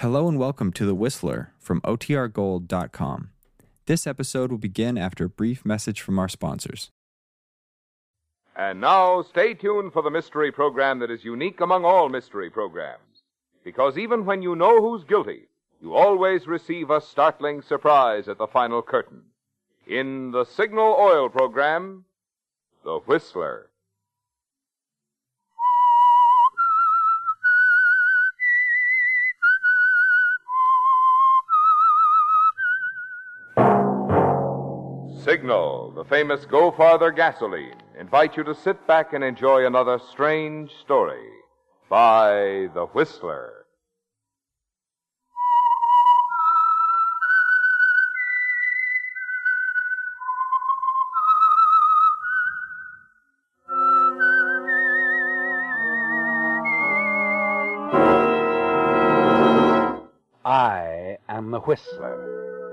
Hello and welcome to The Whistler from OTRGold.com. This episode will begin after a brief message from our sponsors. And now, stay tuned for the mystery program that is unique among all mystery programs. Because even when you know who's guilty, you always receive a startling surprise at the final curtain. In the Signal Oil program, The Whistler. Signal, the famous Go Farther gasoline, invite you to sit back and enjoy another strange story by The Whistler. I am the Whistler,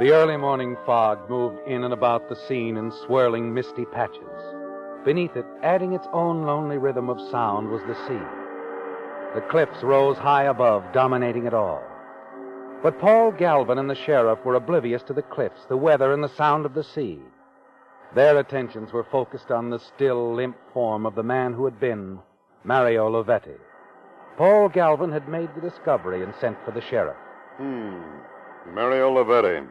The early morning fog moved in and about the scene in swirling, misty patches. Beneath it, adding its own lonely rhythm of sound, was the sea. The cliffs rose high above, dominating it all. But Paul Galvin and the sheriff were oblivious to the cliffs, the weather, and the sound of the sea. Their attentions were focused on the still, limp form of the man who had been Mario Lavetti. Paul Galvin had made the discovery and sent for the sheriff. Hmm. Mario Lavetti.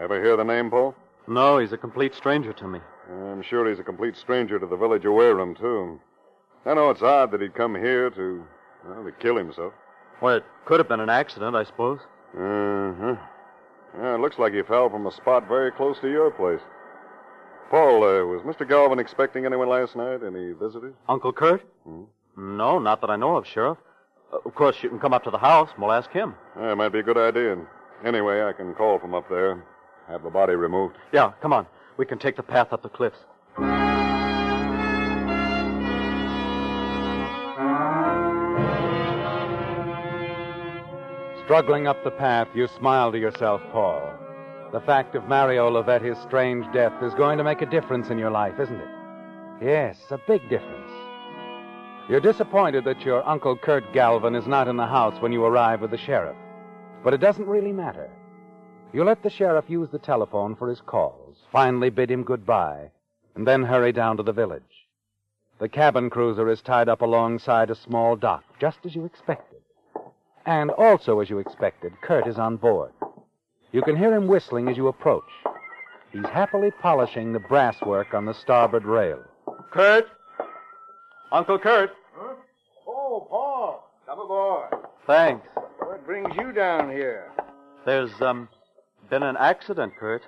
Ever hear the name, Paul? No, he's a complete stranger to me. I'm sure he's a complete stranger to the village of Weyrum, too. I know it's odd that he'd come here to, well, to kill himself. Well, it could have been an accident, I suppose. Uh-huh. Yeah, it looks like he fell from a spot very close to your place. Paul, uh, was Mr. Galvin expecting anyone last night? Any visitors? Uncle Kurt? Hmm? No, not that I know of, Sheriff. Uh, of course, you can come up to the house and we'll ask him. Yeah, it might be a good idea. Anyway, I can call from up there. Have the body removed. Yeah, come on. We can take the path up the cliffs. Struggling up the path, you smile to yourself, Paul. The fact of Mario Lavetti's strange death is going to make a difference in your life, isn't it? Yes, a big difference. You're disappointed that your Uncle Kurt Galvin is not in the house when you arrive with the sheriff. But it doesn't really matter. You let the sheriff use the telephone for his calls, finally bid him goodbye, and then hurry down to the village. The cabin cruiser is tied up alongside a small dock, just as you expected. And also as you expected, Kurt is on board. You can hear him whistling as you approach. He's happily polishing the brasswork on the starboard rail. Kurt? Uncle Kurt? Huh? Oh, Paul, come aboard. Thanks. What brings you down here? There's, um, been an accident, Kurt.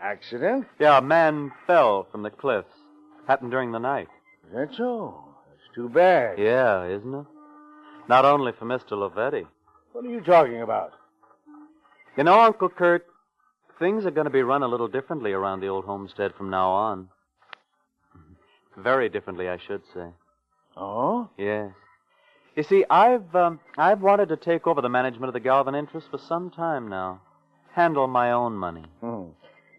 Accident? Yeah, a man fell from the cliffs. Happened during the night. Is that so? That's too bad. Yeah, isn't it? Not only for Mr. Lavetti. What are you talking about? You know, Uncle Kurt, things are going to be run a little differently around the old homestead from now on. Very differently, I should say. Oh? Yes. You see, I've um, I've wanted to take over the management of the Galvin interest for some time now. Handle my own money. Hmm.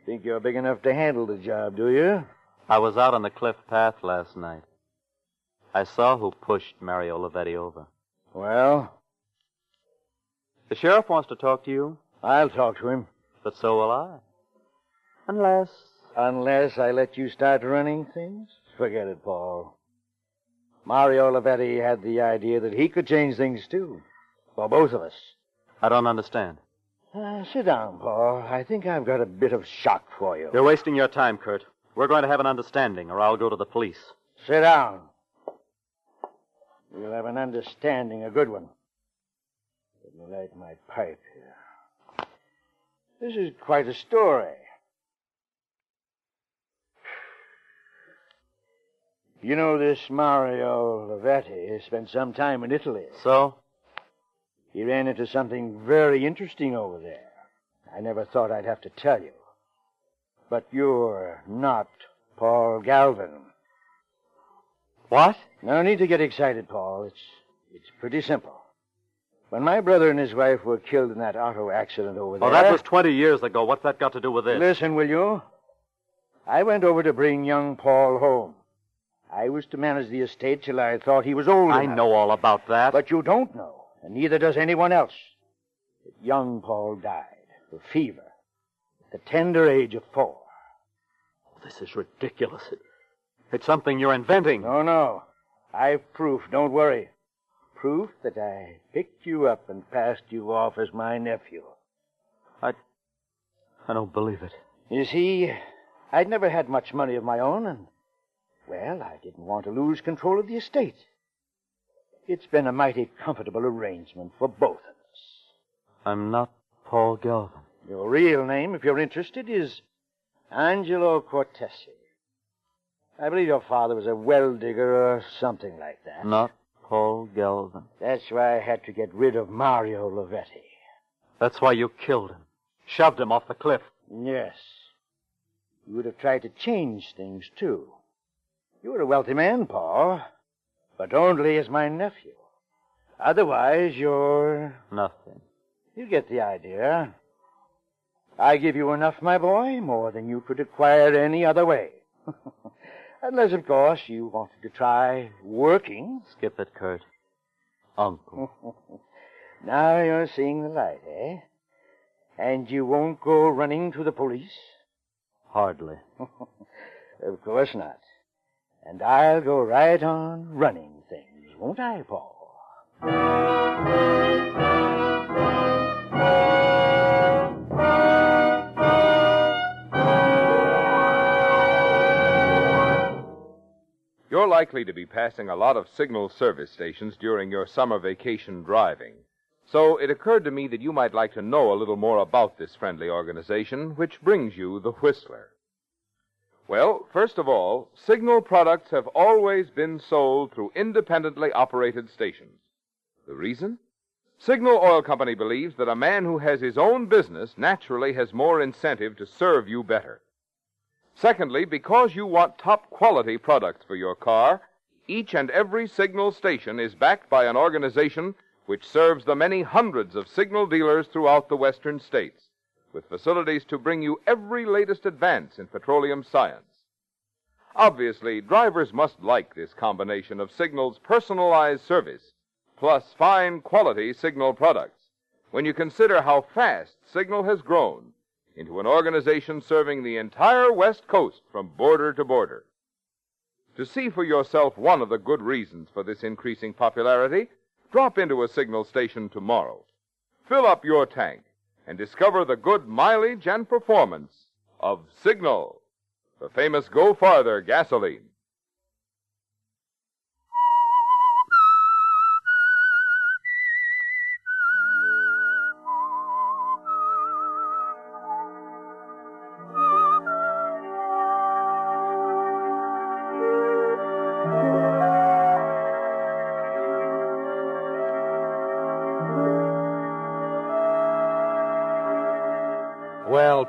Think you're big enough to handle the job, do you? I was out on the cliff path last night. I saw who pushed Mario Lavetti over. Well, The sheriff wants to talk to you, I'll talk to him. but so will I. Unless Unless I let you start running things? Forget it, Paul. Mario Lavetti had the idea that he could change things, too. For both of us. I don't understand. Uh, sit down, Paul. I think I've got a bit of shock for you. You're wasting your time, Kurt. We're going to have an understanding, or I'll go to the police. Sit down. We'll have an understanding, a good one. Let me light my pipe here. This is quite a story. You know, this Mario Lavetti spent some time in Italy. So? He ran into something very interesting over there. I never thought I'd have to tell you. But you're not Paul Galvin. What? No need to get excited, Paul. It's it's pretty simple. When my brother and his wife were killed in that auto accident over oh, there. Oh, that was 20 years ago. What's that got to do with this? Listen, will you? I went over to bring young Paul home. I was to manage the estate till I thought he was old I enough. know all about that. But you don't know, and neither does anyone else. That young Paul died of fever at the tender age of four. Oh, this is ridiculous. It's something you're inventing. No, no. I've proof. Don't worry. Proof that I picked you up and passed you off as my nephew. I don't believe it. You see, I'd never had much money of my own, and, well, I didn't want to lose control of the estate. It's been a mighty comfortable arrangement for both of us. I'm not Paul Galvin. Your real name, if you're interested, is Angelo Cortesi. I believe your father was a well digger or something like that. Not Paul Galvin. That's why I had to get rid of Mario Lavetti. That's why you killed him. Shoved him off the cliff. Yes. You would have tried to change things, too. You were a wealthy man, Paul, but only as my nephew. Otherwise, you're. Nothing. You get the idea. I give you enough, my boy, more than you could acquire any other way. Unless, of course, you wanted to try working. Skip it, Kurt. Uncle. now you're seeing the light, eh? And you won't go running to the police? Hardly. Of course not. And I'll go right on running things, won't I, Paul? You're likely to be passing a lot of signal service stations during your summer vacation driving. So it occurred to me that you might like to know a little more about this friendly organization, which brings you the Whistler. Well, first of all, signal products have always been sold through independently operated stations. The reason? Signal Oil Company believes that a man who has his own business naturally has more incentive to serve you better. Secondly, because you want top quality products for your car, each and every signal station is backed by an organization which serves the many hundreds of signal dealers throughout the western states, with facilities to bring you every latest advance in petroleum science. Obviously, drivers must like this combination of Signal's personalized service plus fine quality Signal products when you consider how fast Signal has grown into an organization serving the entire West Coast from border to border. To see for yourself one of the good reasons for this increasing popularity, drop into a Signal station tomorrow. Fill up your tank and discover the good mileage and performance of Signal, the famous Go Farther gasoline.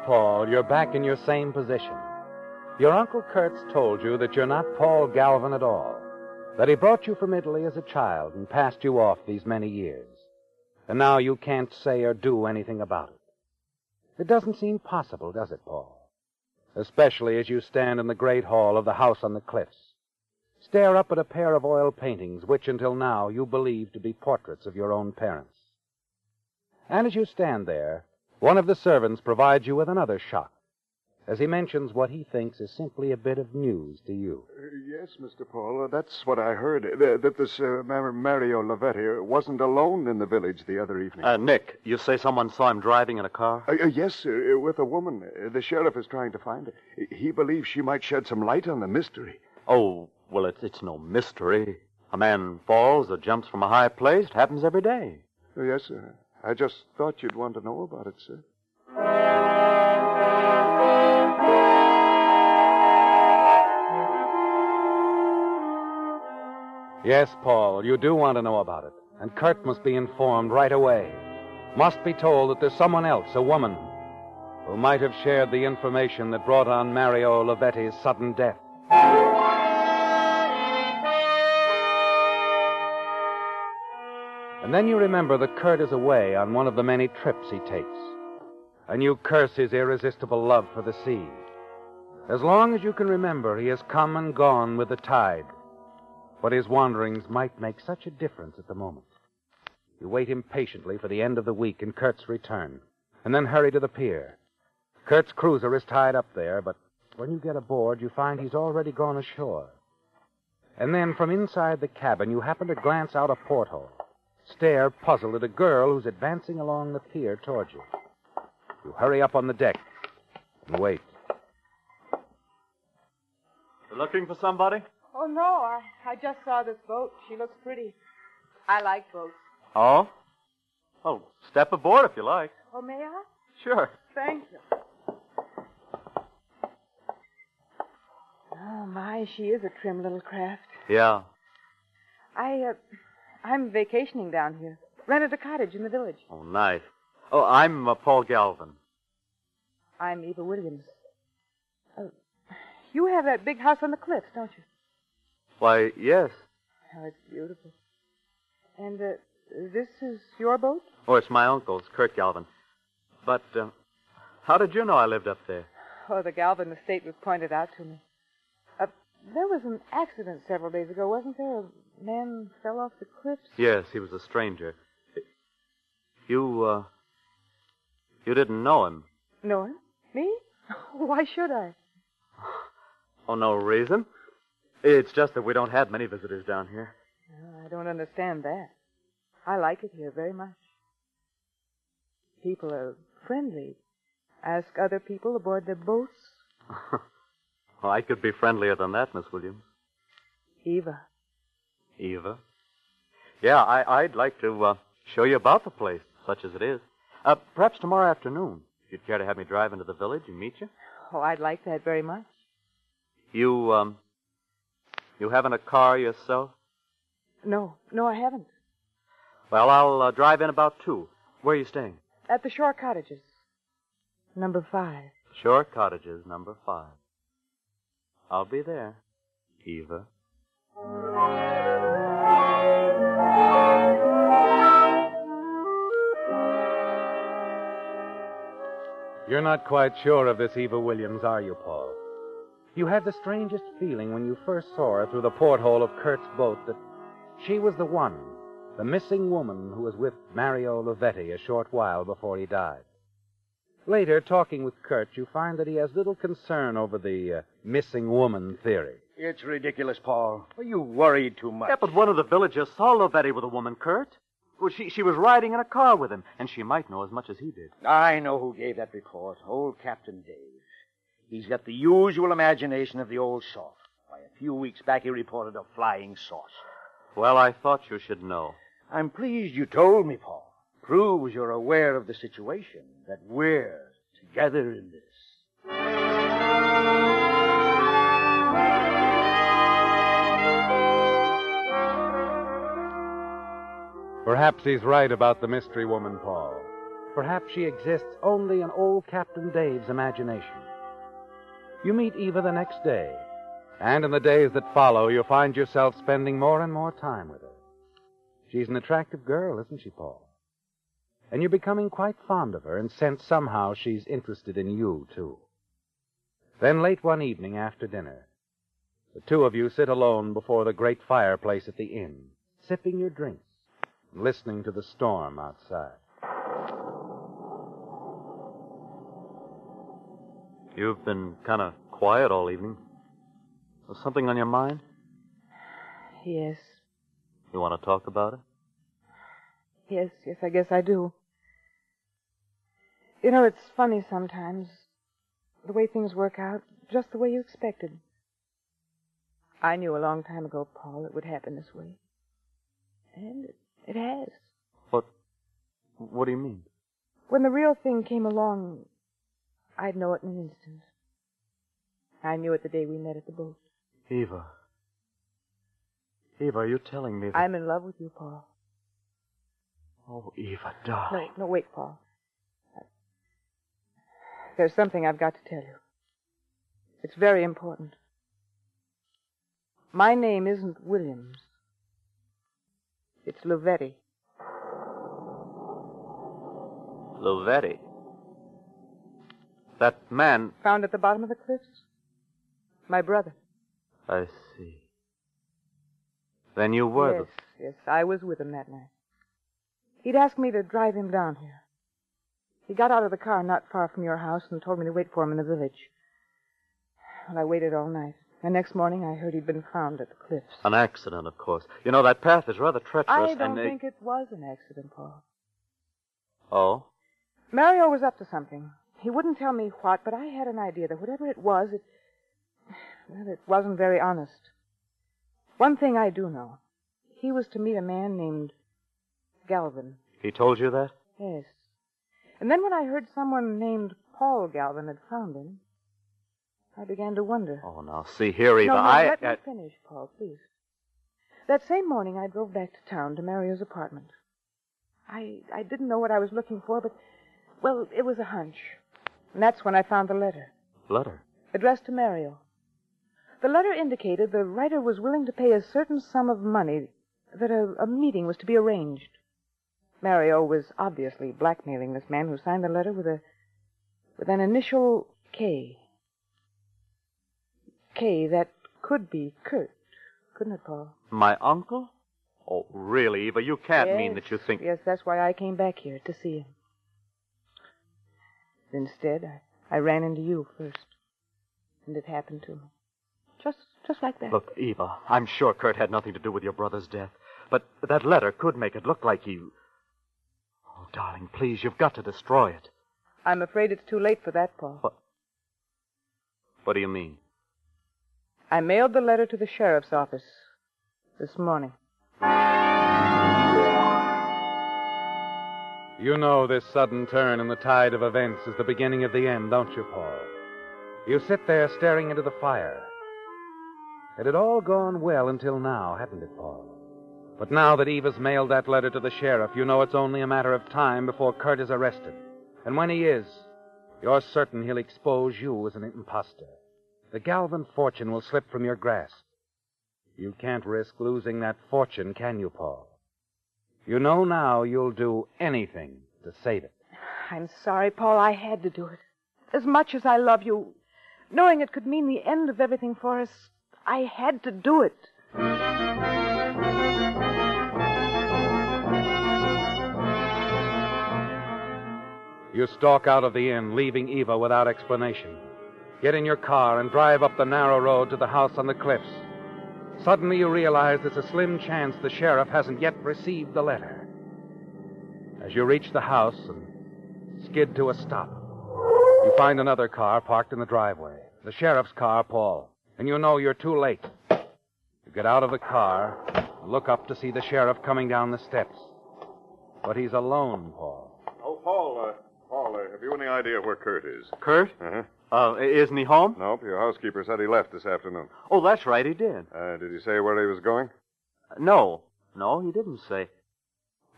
Paul, you're back in your same position. Your Uncle Kurt's told you that you're not Paul Galvin at all, that he brought you from Italy as a child and passed you off these many years. And now you can't say or do anything about it. It doesn't seem possible, does it, Paul? Especially as you stand in the great hall of the house on the cliffs. Stare up at a pair of oil paintings which until now you believed to be portraits of your own parents. And as you stand there, one of the servants provides you with another shock as he mentions what he thinks is simply a bit of news to you. Uh, yes, Mr. Paul. Uh, that's what I heard. Uh, that this uh, Mar- Mario Lavetti wasn't alone in the village the other evening. Uh, Nick, you say someone saw him driving in a car? Uh, uh, yes, uh, with a woman. Uh, the sheriff is trying to find her. He believes she might shed some light on the mystery. Oh, well, it's, it's no mystery. A man falls or jumps from a high place. It happens every day. Uh, yes, sir. I just thought you'd want to know about it, sir. Yes, Paul, you do want to know about it. And Kurt must be informed right away. Must be told that there's someone else, a woman, who might have shared the information that brought on Mario Lavetti's sudden death. Then you remember that Kurt is away on one of the many trips he takes. And you curse his irresistible love for the sea. As long as you can remember, he has come and gone with the tide. But his wanderings might make such a difference at the moment. You wait impatiently for the end of the week and Kurt's return, and then hurry to the pier. Kurt's cruiser is tied up there, but when you get aboard, you find he's already gone ashore. And then from inside the cabin, you happen to glance out a porthole, stare puzzled at a girl who's advancing along the pier towards you. You hurry up on the deck and wait. You looking for somebody? Oh, no. I, I just saw this boat. She looks pretty. I like boats. Oh? Oh, step aboard if you like. Oh, may I? Sure. Thank you. Oh, my, she is a trim little craft. Yeah. I, uh, I'm vacationing down here. Rented a cottage in the village. Oh, nice. Oh, I'm uh, Paul Galvin. I'm Eva Williams. Uh, you have that big house on the cliffs, don't you? Why, yes. Oh, it's beautiful. And, uh, this is your boat? Oh, it's my uncle's, Kurt Galvin. But, uh, how did you know I lived up there? Oh, the Galvin estate was pointed out to me. Uh, there was an accident several days ago, wasn't there? Man fell off the cliffs. Yes, he was a stranger. You, uh, you didn't know him. Know him? Me? Why should I? Oh, no reason. It's just that we don't have many visitors down here. I don't understand that. I like it here very much. People are friendly. Ask other people aboard their boats. well, I could be friendlier than that, Miss Williams. Eva. Eva? Yeah, I, I'd like to uh, show you about the place, such as it is. Uh, perhaps tomorrow afternoon. If you'd care to have me drive into the village and meet you. Oh, I'd like that very much. You, um, you haven't a car yourself? No, no, I haven't. Well, I'll uh, drive in about two. Where are you staying? At the Shore Cottages. Number five. Shore Cottages, number five. I'll be there, Eva. You're not quite sure of this Eva Williams, are you, Paul? You had the strangest feeling when you first saw her through the porthole of Kurt's boat that she was the one, the missing woman who was with Mario Lavetti a short while before he died. Later, talking with Kurt, you find that he has little concern over the uh, missing woman theory. It's ridiculous, Paul. You worried too much. Yeah, but one of the villagers saw Lavetti with a woman, Kurt. Well, she, she was riding in a car with him, and she might know as much as he did. I know who gave that report. Old Captain Dave. He's got the usual imagination of the old sort. Why, a few weeks back he reported a flying saucer. Well, I thought you should know. I'm pleased you told me, Paul. Proves you're aware of the situation, that we're together in this. Perhaps he's right about the mystery woman, Paul. Perhaps she exists only in old Captain Dave's imagination. You meet Eva the next day, and in the days that follow, you'll find yourself spending more and more time with her. She's an attractive girl, isn't she, Paul? And you're becoming quite fond of her and sense somehow she's interested in you, too. Then late one evening after dinner, the two of you sit alone before the great fireplace at the inn, sipping your drinks listening to the storm outside. You've been kind of quiet all evening. Was something on your mind? Yes. You want to talk about it? Yes, yes, I guess I do. You know, it's funny sometimes. The way things work out, just the way you expected. I knew a long time ago, Paul, it would happen this way. And it, it has. What? What do you mean? When the real thing came along, I'd know it in an instant. I knew it the day we met at the boat. Eva. Eva, are you telling me that... I'm in love with you, Paul. Oh, Eva, darling. No, no, wait, Paul. There's something I've got to tell you. It's very important. My name isn't Williams. It's Lavetti. Lavetti. That man. Found at the bottom of the cliffs? My brother. I see. Then you were yes, yes, I was with him that night. He'd asked me to drive him down here. He got out of the car not far from your house and told me to wait for him in the village. Well, I waited all night. And next morning I heard he'd been found at the cliffs. An accident, of course. You know, that path is rather treacherous. I don't and, think it was an accident, Paul. Oh? Mario was up to something. He wouldn't tell me what, but I had an idea that whatever it was, it. Well, it wasn't very honest. One thing I do know. He was to meet a man named Galvin. He told you that? Yes. And then when I heard someone named Paul Galvin had found him, I began to wonder. Oh, now, see here, Eva. no, no, I. let I- me finish, Paul, please. That same morning, I drove back to town to Mario's apartment. I I didn't know what I was looking for, but well, it was a hunch, and that's when I found the letter Letter. addressed to Mario. The letter indicated the writer was willing to pay a certain sum of money that a, a meeting was to be arranged. Mario was obviously blackmailing this man who signed the letter with a with an initial K. K that could be Kurt, couldn't it, Paul? My uncle? Oh, really, Eva? You can't yes, mean that you think. Yes, that's why I came back here to see him. Instead, I, I ran into you first, and it happened to me. Just, just like that. Look, Eva, I'm sure Kurt had nothing to do with your brother's death. But that letter could make it look like he. Oh, darling, please, you've got to destroy it. I'm afraid it's too late for that, Paul. What? What do you mean? I mailed the letter to the sheriff's office this morning. You know this sudden turn in the tide of events is the beginning of the end, don't you, Paul? You sit there staring into the fire. It had all gone well until now, hadn't it, Paul? But now that Eva's mailed that letter to the sheriff, you know it's only a matter of time before Kurt is arrested. And when he is, you're certain he'll expose you as an impostor. The Galvin fortune will slip from your grasp. You can't risk losing that fortune, can you, Paul? You know now you'll do anything to save it. I'm sorry, Paul. I had to do it. As much as I love you, knowing it could mean the end of everything for us, I had to do it. You stalk out of the inn, leaving Eva without explanation. Get in your car and drive up the narrow road to the house on the cliffs. Suddenly you realize there's a slim chance the sheriff hasn't yet received the letter. As you reach the house and skid to a stop, you find another car parked in the driveway. The sheriff's car, Paul. And you know you're too late. You get out of the car and look up to see the sheriff coming down the steps. But he's alone, Paul. Oh, Paul, uh, Paul, uh, have you any idea where Kurt is? Kurt? Uh-huh. Uh, isn't he home? Nope, your housekeeper said he left this afternoon. Oh, that's right, he did. Uh, did he say where he was going? No. No, he didn't say.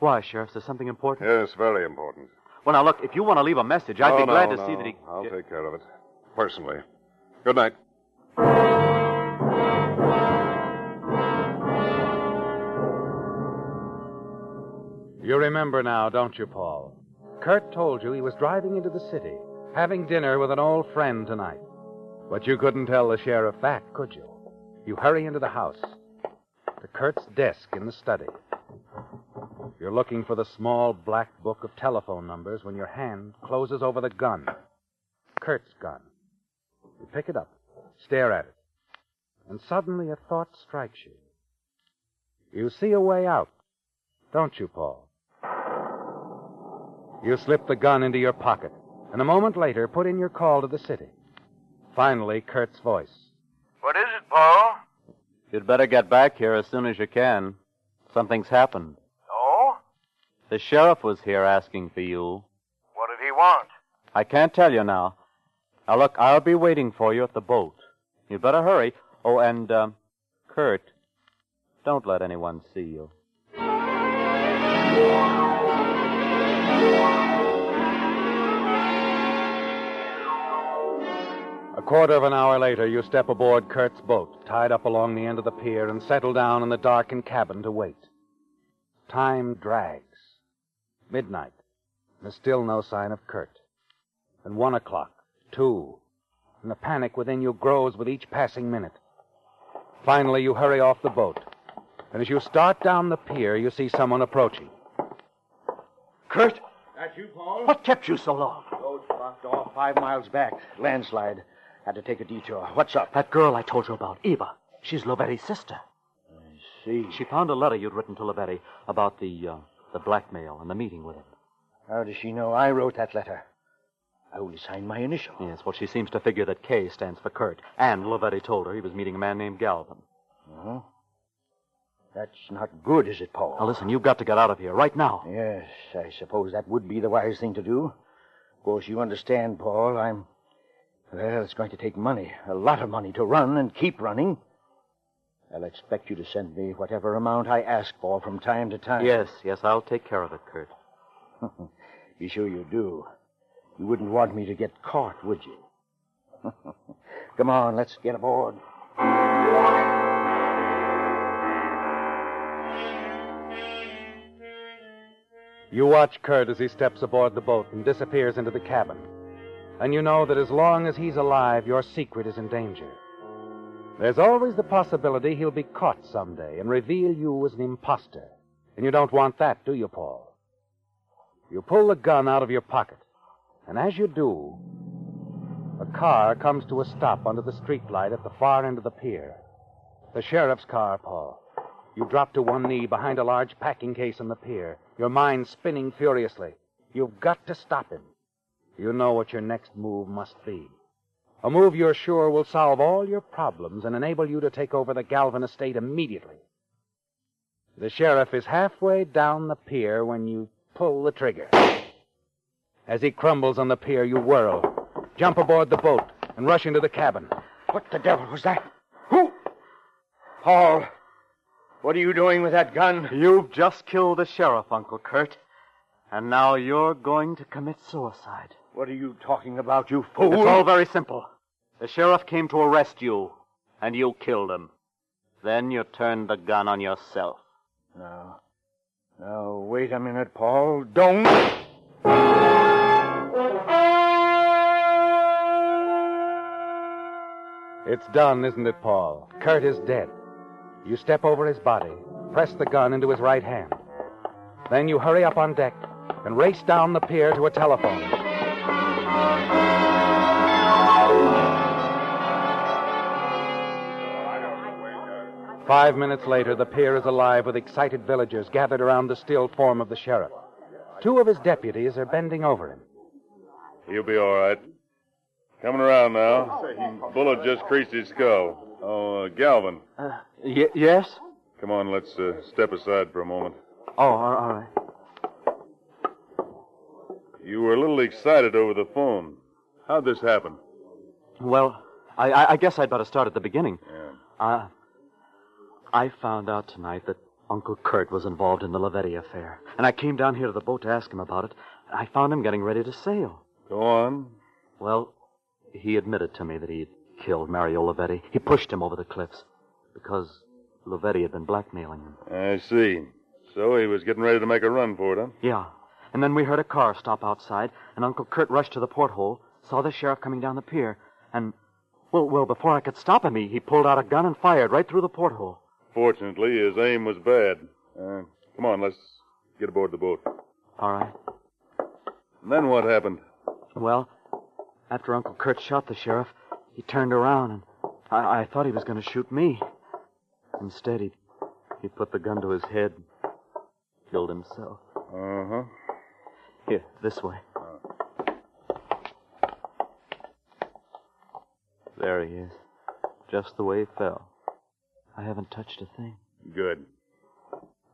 Why, Sheriff, is there something important? Yes, very important. Well, now, look, if you want to leave a message, I'd Oh, be glad no, to see that he. I'll take care of it. Personally. Good night. You remember now, don't you, Paul? Kurt told you he was driving into the city, having dinner with an old friend tonight. But you couldn't tell the sheriff that, could you? You hurry into the house, to Kurt's desk in the study. You're looking for the small black book of telephone numbers when your hand closes over the gun. Kurt's gun. You pick it up, stare at it, and suddenly a thought strikes you. You see a way out, don't you, Paul? You slip the gun into your pocket, and a moment later put in your call to the city. Finally, Kurt's voice. What is it, Paul? You'd better get back here as soon as you can. Something's happened. Oh? The sheriff was here asking for you. What did he want? I can't tell you now. Now, look, I'll be waiting for you at the boat. You'd better hurry. Oh, and, um, Kurt, don't let anyone see you. Quarter of an hour later, you step aboard Kurt's boat, tied up along the end of the pier, and settle down in the darkened cabin to wait. Time drags. Midnight. There's still no sign of Kurt. And one o'clock, two, and the panic within you grows with each passing minute. Finally, you hurry off the boat. And as you start down the pier, you see someone approaching. Kurt, That you, Paul? what kept you so long? Road blocked off five miles back. Landslide. Had to take a detour. What's up? That girl I told you about, Eva. She's Lavetti's sister. I see. She found a letter you'd written to Lavetti about the uh, the blackmail and the meeting with him. How does she know I wrote that letter? I only signed my initial. Yes, well, she seems to figure that K stands for Kurt. And Lavetti told her he was meeting a man named Galvin. Uh-huh. That's not good, is it, Paul? Now, listen, you've got to get out of here right now. Yes, I suppose that would be the wise thing to do. Of course, you understand, Paul. I'm. Well, it's going to take money, a lot of money, to run and keep running. I'll expect you to send me whatever amount I ask for from time to time. Yes, yes, I'll take care of it, Kurt. Be sure you do. You wouldn't want me to get caught, would you? Come on, let's get aboard. You watch Kurt as he steps aboard the boat and disappears into the cabin. And you know that as long as he's alive, your secret is in danger. There's always the possibility he'll be caught someday and reveal you as an impostor. And you don't want that, do you, Paul? You pull the gun out of your pocket. And as you do, a car comes to a stop under the streetlight at the far end of the pier. The sheriff's car, Paul. You drop to one knee behind a large packing case on the pier, your mind spinning furiously. You've got to stop him. You know what your next move must be. A move you're sure will solve all your problems and enable you to take over the Galvin estate immediately. The sheriff is halfway down the pier when you pull the trigger. As he crumbles on the pier, you whirl, jump aboard the boat, and rush into the cabin. What the devil was that? Who? Paul, what are you doing with that gun? You've just killed the sheriff, Uncle Kurt. And now you're going to commit suicide. What are you talking about, you fool? It's all very simple. The sheriff came to arrest you, and you killed him. Then you turned the gun on yourself. No. No, wait a minute, Paul. Don't. It's done, isn't it, Paul? Kurt is dead. You step over his body, press the gun into his right hand. Then you hurry up on deck and race down the pier to a telephone. Five minutes later, the pier is alive with excited villagers gathered around the still form of the sheriff. Two of his deputies are bending over him. He'll be all right. Coming around now. Bullet just creased his skull. Oh, uh, Galvin. Uh, y- yes? Come on, let's uh, step aside for a moment. Oh, all all right. You were a little excited over the phone. How'd this happen? Well, I, I, I guess I'd better start at the beginning. Yeah. Uh, I found out tonight that Uncle Kurt was involved in the Lavetti affair. And I came down here to the boat to ask him about it. I found him getting ready to sail. Go on. Well, he admitted to me that he'd killed Mario Lavetti. He pushed him over the cliffs because Lavetti had been blackmailing him. I see. So he was getting ready to make a run for it, huh? Yeah. And then we heard a car stop outside, and Uncle Kurt rushed to the porthole, saw the sheriff coming down the pier, and, well, well, before I could stop him, he, he pulled out a gun and fired right through the porthole. Fortunately, his aim was bad. Uh, come on, let's get aboard the boat. All right. And then what happened? Well, after Uncle Kurt shot the sheriff, he turned around, and I, I thought he was going to shoot me. Instead, he, he put the gun to his head and killed himself. Uh huh. Here, this way. There he is. Just the way he fell. I haven't touched a thing. Good.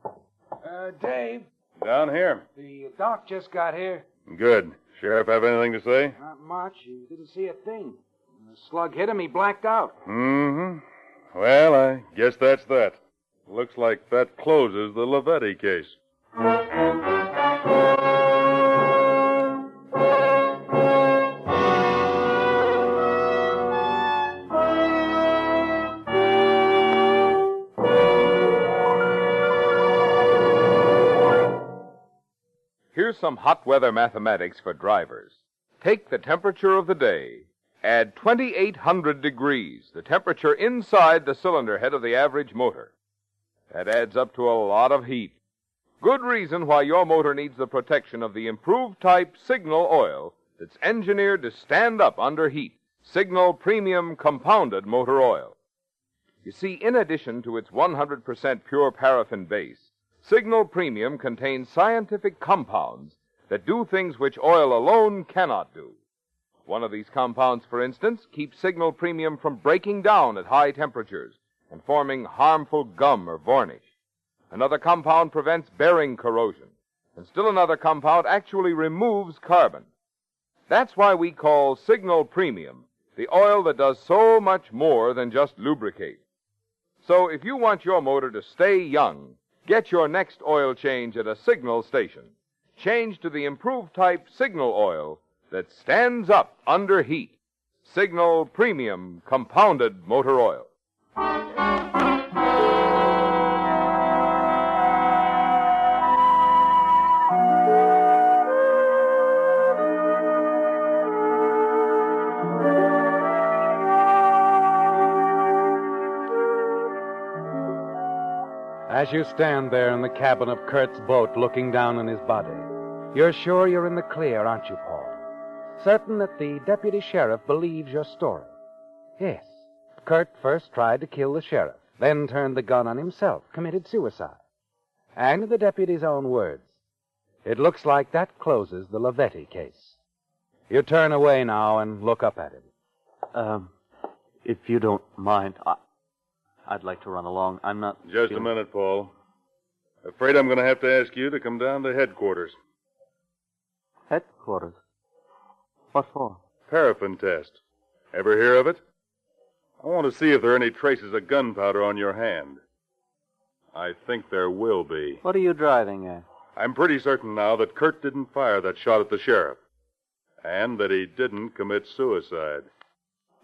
Uh, Dave, Down here. the doc just got here. Good. Sheriff have anything to say? Not much. He didn't see a thing. When the slug hit him, he blacked out. Mm hmm. Well, I guess that's that. Looks like that closes the Lavetti case. Some hot weather mathematics for drivers. Take the temperature of the day. Add 2800 degrees, the temperature inside the cylinder head of the average motor. That adds up to a lot of heat. Good reason why your motor needs the protection of the improved type signal oil that's engineered to stand up under heat. Signal Premium Compounded Motor Oil. You see, in addition to its 100% pure paraffin base, Signal Premium contains scientific compounds that do things which oil alone cannot do. One of these compounds, for instance, keeps Signal Premium from breaking down at high temperatures and forming harmful gum or varnish. Another compound prevents bearing corrosion, and still another compound actually removes carbon. That's why we call Signal Premium the oil that does so much more than just lubricate. So if you want your motor to stay young, get your next oil change at a Signal station. Change to the improved type Signal oil that stands up under heat. Signal Premium Compounded Motor Oil. As you stand there in the cabin of Kurt's boat looking down on his body, you're sure you're in the clear, aren't you, Paul? Certain that the deputy sheriff believes your story. Yes. Kurt first tried to kill the sheriff, then turned the gun on himself, committed suicide. And in the deputy's own words, it looks like that closes the Lavetti case. You turn away now and look up at him. Um, if you don't mind, I, I'd like to run along. I'm not. Just a minute, Paul. Afraid I'm going to have to ask you to come down to headquarters. Headquarters. What for? Paraffin test. Ever hear of it? I want to see if there are any traces of gunpowder on your hand. I think there will be. What are you driving at? I'm pretty certain now that Kurt didn't fire that shot at the sheriff. And that he didn't commit suicide.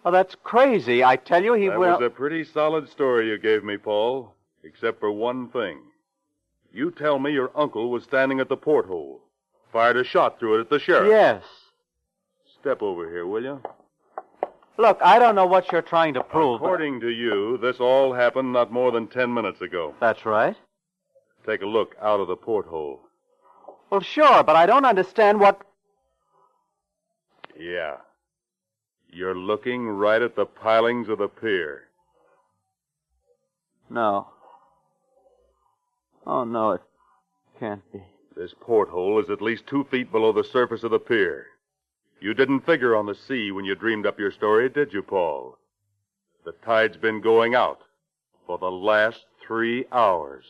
Oh, that's crazy. I tell you, he that will. was a pretty solid story you gave me, Paul. Except for one thing. You tell me your uncle was standing at the porthole. Fired a shot through it at the sheriff. Yes. Step over here, will you? Look, I don't know what you're trying to prove. but- According to you, this all happened not more than ten minutes ago. That's right. Take a look out of the porthole. Well, sure, but I don't understand what. Yeah. You're looking right at the pilings of the pier. No. Oh, no, it can't be. This porthole is at least two feet below the surface of the pier. You didn't figure on the sea when you dreamed up your story, did you, Paul? The tide's been going out for the last three hours.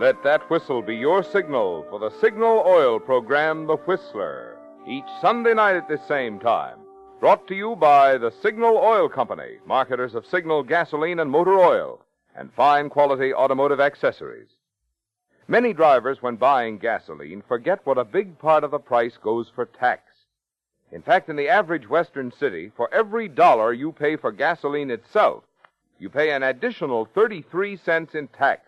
Let that whistle be your signal for the Signal Oil program, The Whistler, each Sunday night at this same time. Brought to you by the Signal Oil Company, marketers of Signal gasoline and motor oil, and fine quality automotive accessories. Many drivers, when buying gasoline, forget what a big part of the price goes for tax. In fact, in the average Western city, for every dollar you pay for gasoline itself, you pay an additional 33 cents in tax.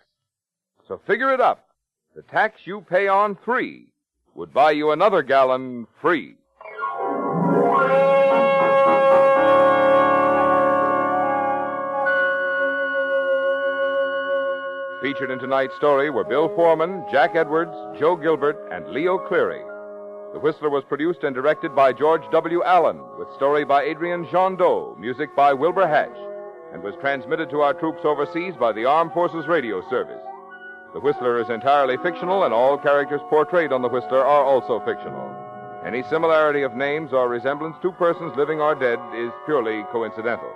So figure it up. The tax you pay on three would buy you another gallon free. Featured in tonight's story were Bill Forman, Jack Edwards, Joe Gilbert, and Leo Cleary. The Whistler was produced and directed by George W. Allen, with story by Adrian Gendot, music by Wilbur Hatch, and was transmitted to our troops overseas by the Armed Forces Radio Service. The Whistler is entirely fictional, and all characters portrayed on The Whistler are also fictional. Any similarity of names or resemblance to persons living or dead is purely coincidental.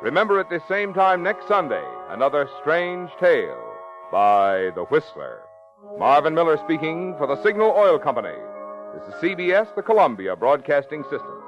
Remember at this same time next Sunday, another strange tale by The Whistler. Marvin Miller speaking for the Signal Oil Company. This is CBS, the Columbia Broadcasting System.